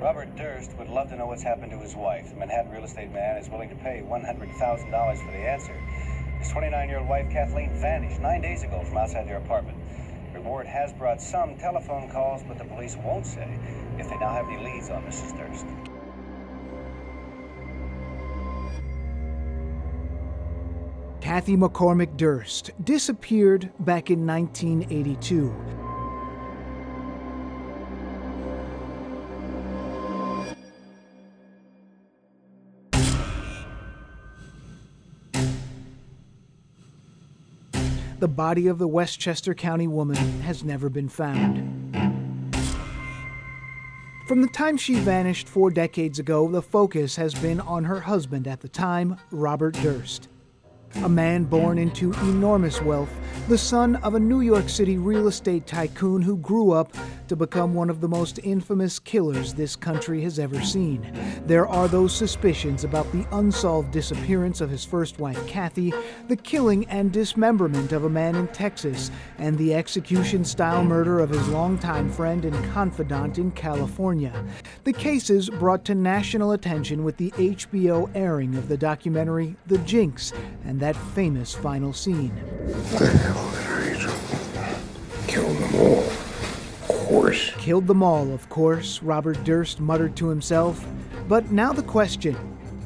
Robert Durst would love to know what's happened to his wife. The Manhattan real estate man is willing to pay $100,000 for the answer. His 29 year old wife, Kathleen, vanished nine days ago from outside their apartment. The Reward has brought some telephone calls, but the police won't say if they now have any leads on Mrs. Durst. Kathy McCormick Durst disappeared back in 1982. The body of the Westchester County woman has never been found. From the time she vanished four decades ago, the focus has been on her husband at the time, Robert Durst. A man born into enormous wealth, the son of a New York City real estate tycoon who grew up to become one of the most infamous killers this country has ever seen. There are those suspicions about the unsolved disappearance of his first wife, Kathy, the killing and dismemberment of a man in Texas, and the execution style murder of his longtime friend and confidant in California. The cases brought to national attention with the HBO airing of the documentary The Jinx and that famous final scene. What the hell did Rachel? Kill them all. Of course. Killed them all, of course, Robert Durst muttered to himself. But now the question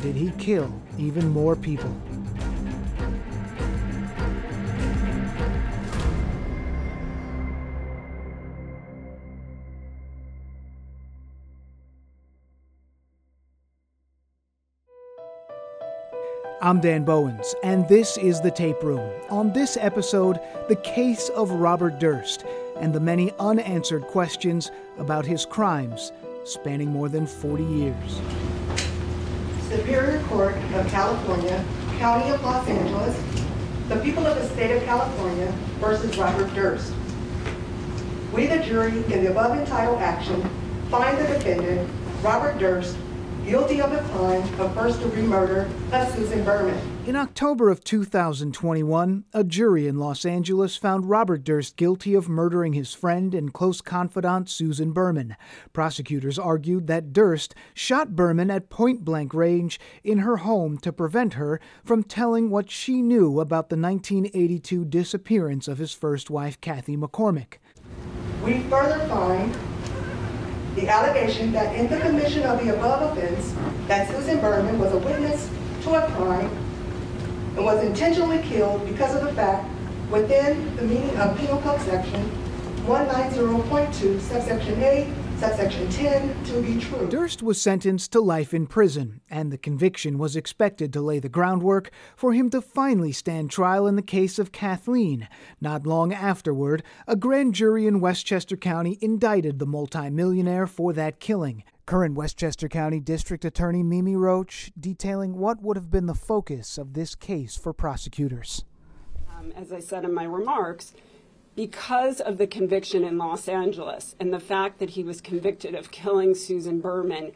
did he kill even more people? I'm Dan Bowens, and this is The Tape Room. On this episode, the case of Robert Durst and the many unanswered questions about his crimes spanning more than 40 years. Superior Court of California, County of Los Angeles, the people of the state of California versus Robert Durst. We, the jury, in the above entitled action, find the defendant, Robert Durst, guilty of the crime of first degree murder of Susan Berman. In October of 2021, a jury in Los Angeles found Robert Durst guilty of murdering his friend and close confidant Susan Berman. Prosecutors argued that Durst shot Berman at point blank range in her home to prevent her from telling what she knew about the 1982 disappearance of his first wife, Kathy McCormick. We further find the allegation that in the commission of the above offense, that Susan Berman was a witness to a crime and was intentionally killed because of the fact within the meaning of Penal Code Section 190.2, subsection A, subsection 10, to be true. Durst was sentenced to life in prison, and the conviction was expected to lay the groundwork for him to finally stand trial in the case of Kathleen. Not long afterward, a grand jury in Westchester County indicted the multimillionaire for that killing. Current Westchester County District Attorney Mimi Rocah detailing what would have been the focus of this case for prosecutors. Um, as I said in my remarks, because of the conviction in Los Angeles and the fact that he was convicted of killing Susan Berman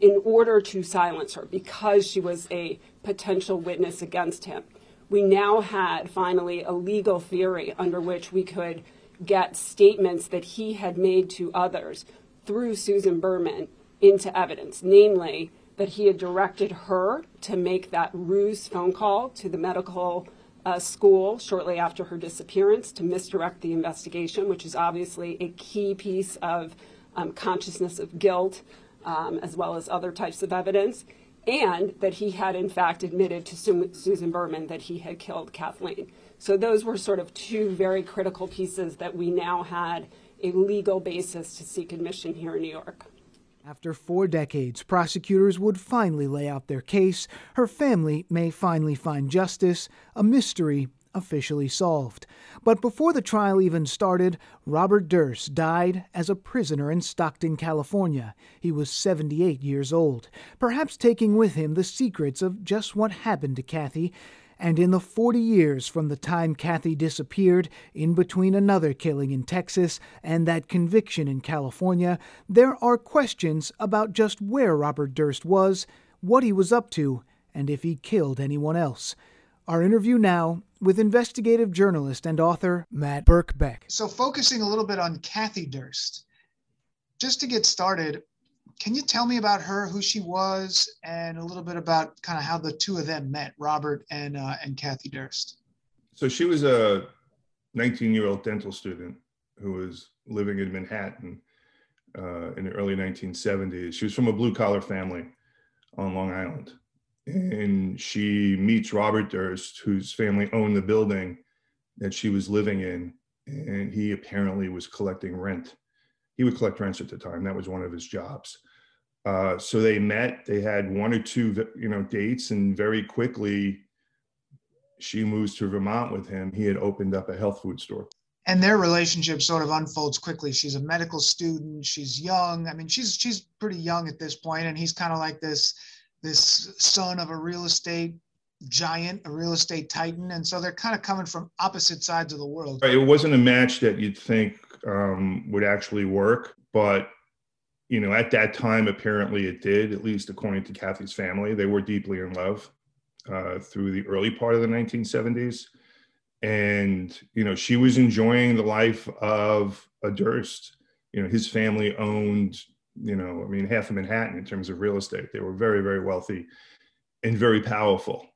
in order to silence her because she was a potential witness against him. We now had finally a legal theory under which we could get statements that he had made to others through Susan Berman into evidence, namely that he had directed her to make that ruse phone call to the medical uh, school shortly after her disappearance to misdirect the investigation, which is obviously a key piece of um, consciousness of guilt, um, as well as other types of evidence, and that he had in fact admitted to Su- Susan Berman that he had killed Kathleen. So those were sort of two very critical pieces that we now had a legal basis to seek admission here in New York. After four decades, prosecutors would finally lay out their case. Her family may finally find justice, a mystery officially solved. But before the trial even started, Robert Durst died as a prisoner in Stockton, California. He was 78 years old, perhaps taking with him the secrets of just what happened to Kathy and in the 40 years from the time Kathy disappeared, in between another killing in Texas and that conviction in California, there are questions about just where Robert Durst was, what he was up to, and if he killed anyone else. Our interview now with investigative journalist and author Matt Birkbeck. So, focusing a little bit on Kathy Durst, just to get started, can you tell me about her, who she was, and a little bit about kind of how the two of them met, Robert and uh, and Kathy Durst? So she was a 19 year old dental student who was living in Manhattan uh, in the early 1970s. She was from a blue collar family on Long Island. And she meets Robert Durst, whose family owned the building that she was living in. And he apparently was collecting rent. He would collect rents at the time. That was one of his jobs. Uh, so they met. They had one or two, you know, dates, and very quickly, she moves to Vermont with him. He had opened up a health food store and their relationship sort of unfolds quickly. She's a medical student. She's young. I mean, she's she's pretty young at this point, and he's kind of like this this son of a real estate giant, a real estate titan, and so they're kind of coming from opposite sides of the world. It wasn't a match that you'd think um, would actually work, but you know, at that time, apparently it did. At least according to Kathy's family, they were deeply in love uh, through the early part of the 1970s and you know she was enjoying the life of a Durst. You know, his family owned you know I mean half of Manhattan in terms of real estate. They were very very wealthy and very powerful,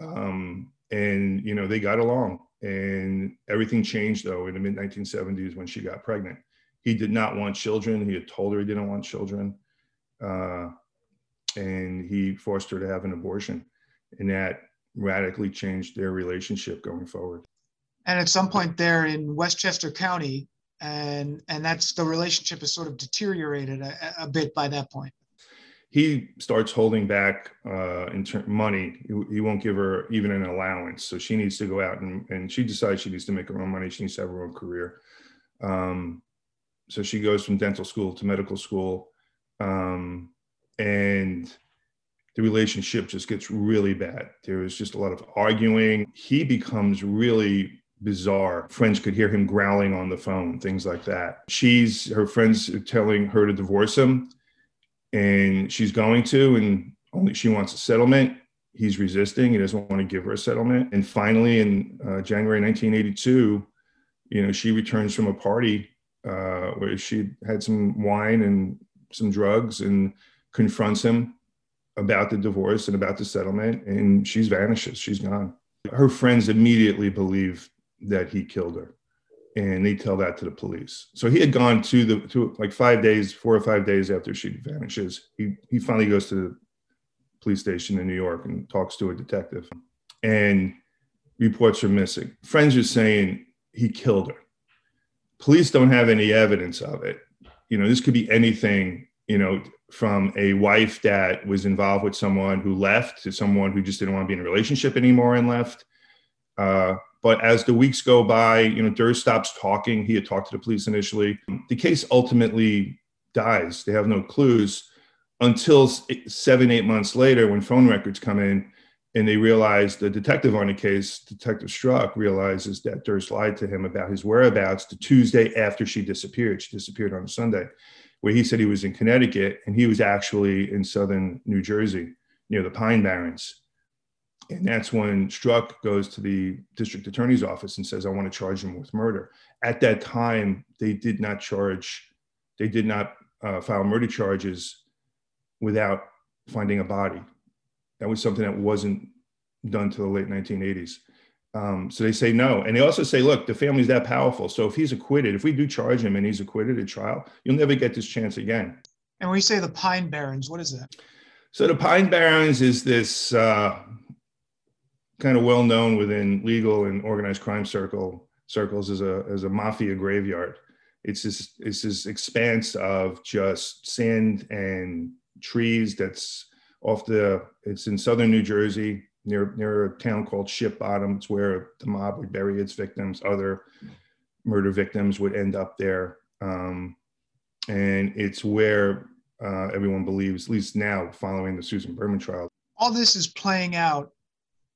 um, and you know they got along. And everything changed though in the mid 1970s when she got pregnant. He did not want children. He had told her he didn't want children, uh, and he forced her to have an abortion, and that radically changed their relationship going forward. And at some point there in Westchester County, and and that's the relationship is sort of deteriorated a, a bit by that point. He starts holding back uh, in ter- money. He, he, won't give her even an allowance, so she needs to go out and and she decides she needs to make her own money. She needs to have her own career. Um, so she goes from dental school to medical school, um, and the relationship just gets really bad. There is just a lot of arguing. He becomes really bizarre. Friends could hear him growling on the phone, things like that. She's her friends are telling her to divorce him, and she's going to, and only she wants a settlement. He's resisting. He doesn't want to give her a settlement. And finally, in uh, January 1982, you know, she returns from a party uh, where she had some wine and some drugs and confronts him about the divorce and about the settlement, and she's vanishes. She's gone. Her friends immediately believe that he killed her, and they tell that to the police. So he had gone to the to like five days, four or five days after she vanishes. He he finally goes to the police station in New York and talks to a detective, and reports her missing. Friends are saying he killed her. Police don't have any evidence of it. You know, this could be anything. You know, from a wife that was involved with someone who left to someone who just didn't want to be in a relationship anymore and left. Uh, but as the weeks go by, you know, Durst stops talking. He had talked to the police initially. The case ultimately dies. They have no clues until seven, eight months later when phone records come in and they realize the detective on the case, Detective Struck, realizes that Durst lied to him about his whereabouts the Tuesday after she disappeared. She disappeared on a Sunday where he said he was in Connecticut and he was actually in southern New Jersey near the Pine Barrens. And that's when Struck goes to the district attorney's office and says, I want to charge him with murder. At that time, they did not charge, they did not uh, file murder charges without finding a body. That was something that wasn't done to the late 1980s. Um, so they say no. And they also say, look, the family's that powerful. So if he's acquitted, if we do charge him and he's acquitted at trial, you'll never get this chance again. And when you say the Pine Barrens, what is that? So the Pine Barrens is this uh, kind of well known within legal and organized crime circle circles as a as a mafia graveyard. It's this it's this expanse of just sand and trees that's off the it's in southern New Jersey near near a town called Ship Bottom. It's where the mob would bury its victims. Other murder victims would end up there, um, and it's where uh, everyone believes, at least now, following the Susan Berman trial. All this is playing out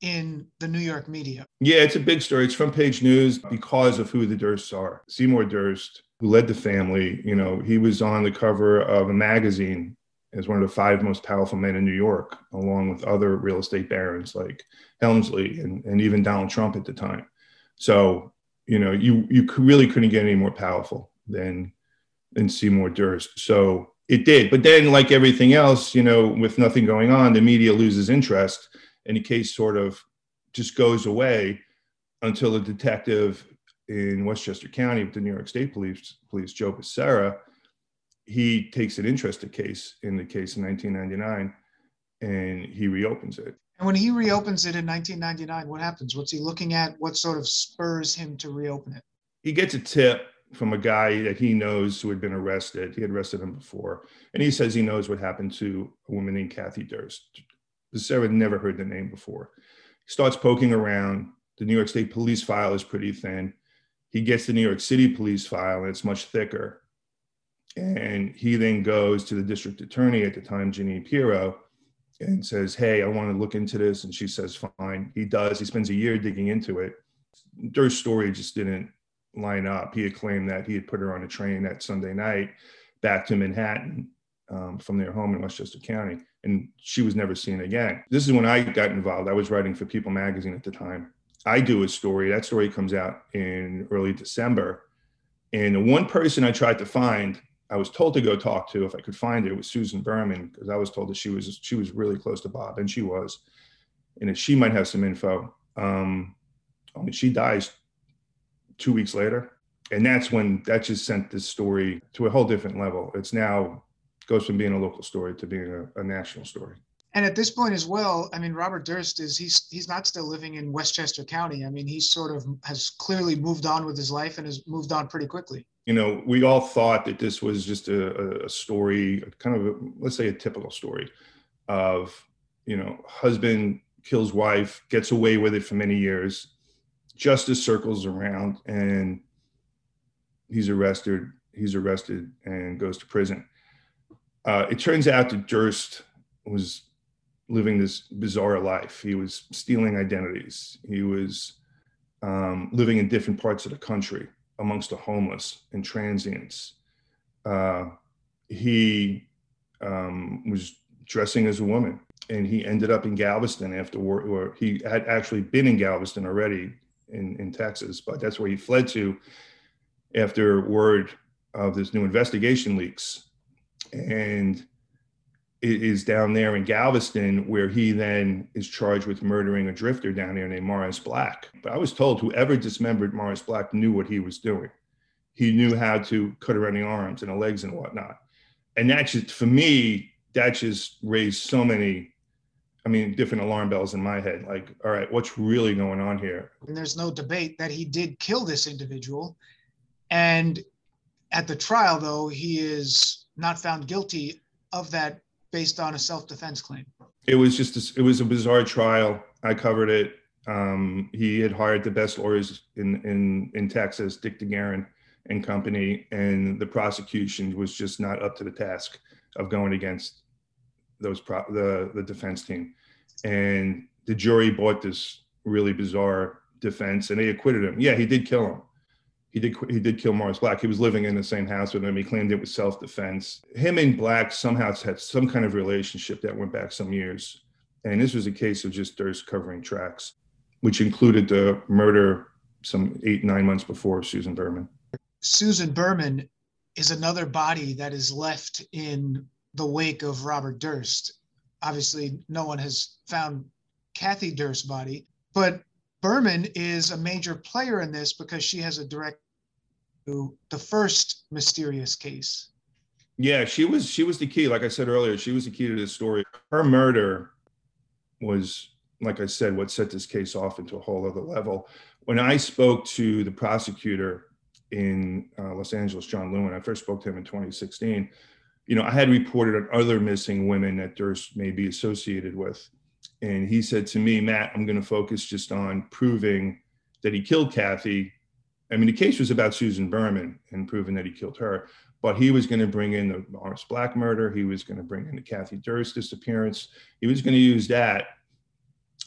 in the New York media. Yeah, it's a big story. It's front page news because of who the Dursts are. Seymour Durst, who led the family, you know, he was on the cover of a magazine as one of the five most powerful men in New York, along with other real estate barons like Helmsley and, and even Donald Trump at the time. So, you know, you you really couldn't get any more powerful than than Seymour Durst. So It did, but then, like everything else, you know, with nothing going on, the media loses interest, and the case sort of just goes away until a detective in Westchester County with the New York State Police, Police Joe Becerra, he takes an interest in case in the case in 1999, and he reopens it. And when he reopens it in 1999, what happens? What's he looking at? What sort of spurs him to reopen it? He gets a tip from a guy that he knows who had been arrested. He had arrested him before, and he says he knows what happened to a woman named Kathy Durst. Becerra had never heard the name before. He starts poking around. The New York State police file is pretty thin. He gets the New York City police file, and it's much thicker. And he then goes to the district attorney at the time, Jeanine Pirro, and says, Hey, I want to look into this. And she says, Fine. He does. He spends a year digging into it. Durst's story just didn't line up. He had claimed that he had put her on a train that Sunday night back to Manhattan um, from their home in Westchester County, and she was never seen again. This is when I got involved. I was writing for People magazine at the time. I do a story. That story comes out in early December. And the one person I tried to find I was told to go talk to if I could find it was Susan Berman because I was told that she was she was really close to Bob and she was, and that she might have some info. Um, I mean, she dies two weeks later, and that's when that just sent this story to a whole different level. It's now goes from being a local story to being a, a national story. And at this point as well, I mean, Robert Durst is he's he's not still living in Westchester County. I mean, he sort of has clearly moved on with his life and has moved on pretty quickly you know, we all thought that this was just a, a story, kind of, a, let's say, a typical story of, you know, husband kills wife, gets away with it for many years, justice circles around, and he's arrested. He's arrested and goes to prison. Uh, it turns out that Durst was living this bizarre life. He was stealing identities. He was um, living in different parts of the country amongst the homeless and transients. Uh, he um, was dressing as a woman and he ended up in Galveston after war, or he had actually been in Galveston already in, in Texas, but that's where he fled to after word of this new investigation leaks. And is down there in Galveston where he then is charged with murdering a drifter down there named Morris Black. But I was told whoever dismembered Morris Black knew what he was doing. He knew how to cut around the arms and the legs and whatnot. And that just, for me, that just raised so many, I mean, different alarm bells in my head. Like, all right, what's really going on here? And there's no debate that he did kill this individual. And at the trial, though, he is not found guilty of that based on a self-defense claim. It was just a, it was a bizarre trial. I covered it. Um, he had hired the best lawyers in in in Texas, Dick DeGuerin and company, and the prosecution was just not up to the task of going against those pro- the the defense team, and the jury bought this really bizarre defense, and they acquitted him. Yeah, he did kill him, he did he did kill Morris Black. He was living in the same house with him. He claimed it was self defense. Him and Black somehow had some kind of relationship that went back some years, and this was a case of just Durst covering tracks, which included the murder some eight nine months before Susan Berman. Susan Berman is another body that is left in the wake of Robert Durst. Obviously, no one has found Kathy Durst's body, but Berman is a major player in this because she has a direct to the first mysterious case. Yeah, she was she was the key. Like I said earlier, she was the key to this story. Her murder was, like I said, what set this case off into a whole other level. When I spoke to the prosecutor in uh, Los Angeles, John Lewin, I first spoke to him in 2016. You know, I had reported on other missing women that Durst may be associated with and he said to me, Matt, I'm going to focus just on proving that he killed Kathy. I mean, the case was about Susan Berman and proving that he killed her, but he was going to bring in the Morris Black murder. He was going to bring in the Kathy Durst disappearance. He was going to use that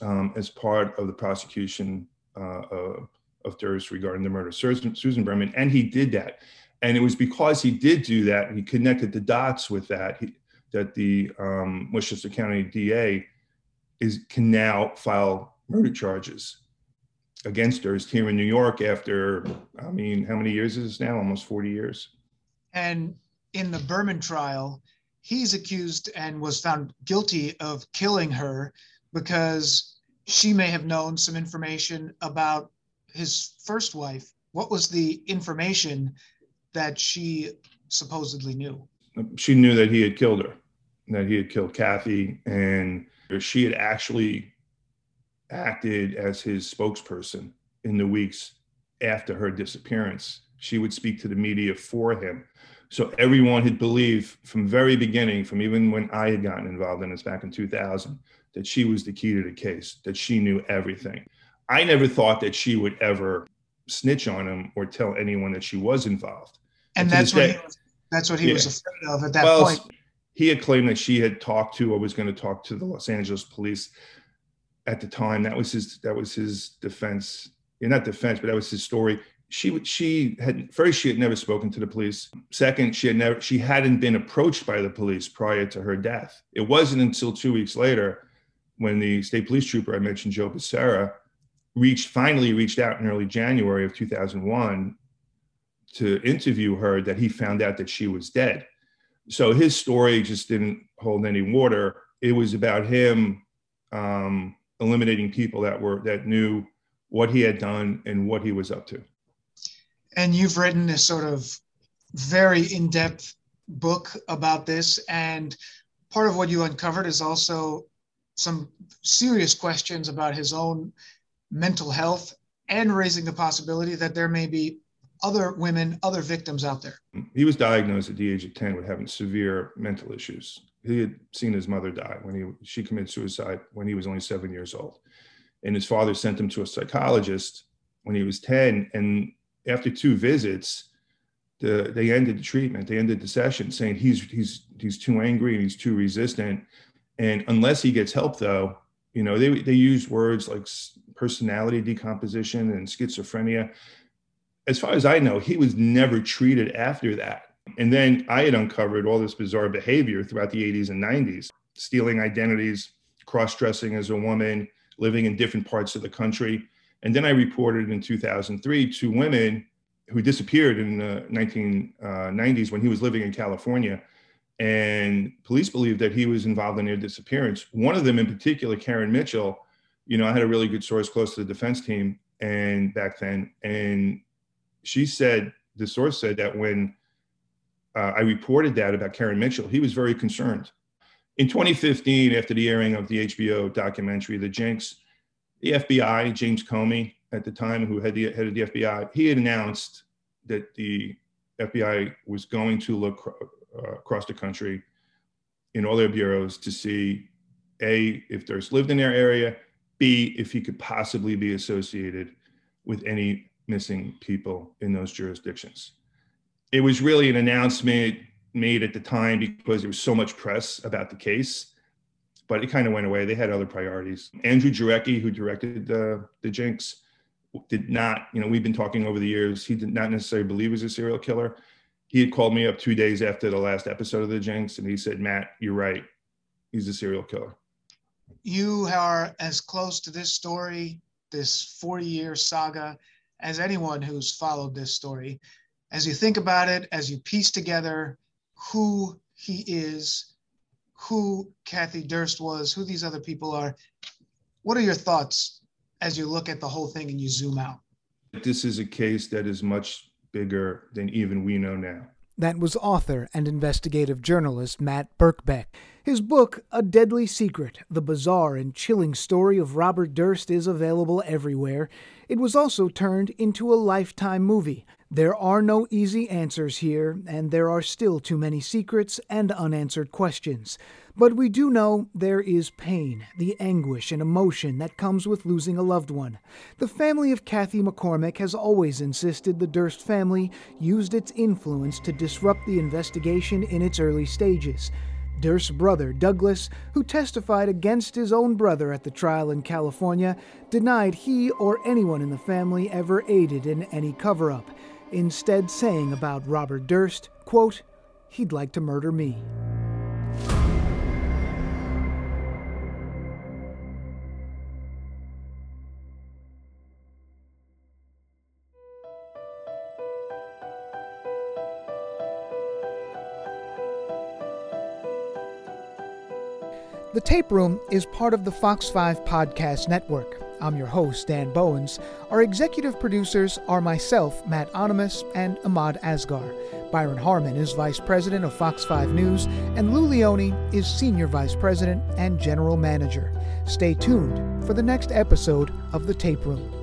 um, as part of the prosecution uh, of, of Durst regarding the murder of Susan, Berman, and he did that. And it was because he did do that, he connected the dots with that, he, that the um, Westchester County DA is can now file murder charges against Durst here in New York after, I mean, how many years is this now? Almost 40 years. And in the Berman trial, he's accused and was found guilty of killing her because she may have known some information about his first wife. What was the information that she supposedly knew? She knew that he had killed her, that he had killed Kathy, and Uh, she had actually acted as his spokesperson in the weeks after her disappearance. She would speak to the media for him. So everyone had believed from very beginning, from even when I had gotten involved in this back in 2000, that she was the key to the case, that she knew everything. I never thought that she would ever snitch on him or tell anyone that she was involved. And, and that's what day, he was, that's what he yeah. was afraid of at that well, point. He had claimed that she had talked to or was going to talk to the Los Angeles police at the time. That was his that was his defense. Yeah, not defense, but that was his story she she had first she had never spoken to the police second she had never she hadn't been approached by the police prior to her death it wasn't until two weeks later when the state police trooper i mentioned joe becerra reached finally reached out in early january of 2001 to interview her that he found out that she was dead so his story just didn't hold any water. It was about him um, eliminating people that were that knew what he had done and what he was up to. And you've written this sort of very in-depth book about this. And part of what you uncovered is also some serious questions about his own mental health and raising the possibility that there may be other women other victims out there he was diagnosed at the age of 10 with having severe mental issues he had seen his mother die when he she committed suicide when he was only seven years old and his father sent him to a psychologist when he was 10 and after two visits, the, they ended the treatment. They ended the session saying he's he's he's too angry and he's too resistant. And unless he gets help, though, you know, they they use words like personality decompensation and schizophrenia. As far as I know, he was never treated after that. And then I had uncovered all this bizarre behavior throughout the 80s and 90s, stealing identities, cross-dressing as a woman, living in different parts of the country. And then I reported in 2003 two women who disappeared in the 1990s uh, when he was living in California. And police believed that he was involved in their disappearance. One of them in particular, Karen Mitchell, you know, I had a really good source close to the defense team and back then. And she said, the source said that when uh, I reported that about Karen Mitchell, he was very concerned. In 2015, after the airing of the HBO documentary, The Jinx, the FBI, James Comey at the time, who had the head of the FBI, he had announced that the FBI was going to look uh, across the country in all their bureaus to see a if there's lived in their area, b if he could possibly be associated with any missing people in those jurisdictions. It was really an announcement made at the time because there was so much press about the case but it kind of went away. They had other priorities. Andrew Jarecki, who directed the the Jinx, did not. You know, we've been talking over the years. He did not necessarily believe he was a serial killer. He had called me up two days after the last episode of the Jinx, and he said, "Matt, you're right. He's a serial killer." You are as close to this story, this 40 year saga, as anyone who's followed this story. As you think about it, as you piece together who he is, who Kathy Durst was, who these other people are. What are your thoughts as you look at the whole thing and you zoom out? This is a case that is much bigger than even we know now. That was author and investigative journalist Matt Birkbeck. His book, A Deadly Secret The Bizarre and Chilling Story of Robert Durst, is available everywhere. It was also turned into a lifetime movie. There are no easy answers here, and there are still too many secrets and unanswered questions. But we do know there is pain, the anguish and emotion that comes with losing a loved one. The family of Kathy McCormick has always insisted the Durst family used its influence to disrupt the investigation in its early stages. Durst's brother, Douglas, who testified against his own brother at the trial in California, denied he or anyone in the family ever aided in any cover up instead saying about Robert Durst, quote, he'd like to murder me. The Tape Room is part of the Fox 5 Podcast Network. I'm your host, Dan Bowens. Our executive producers are myself, Matt Onimus, and Ahmad Asgar. Byron Harmon is Vice President of Fox 5 News, and Lou Leone is Senior Vice President and General Manager. Stay tuned for the next episode of The Tape Room.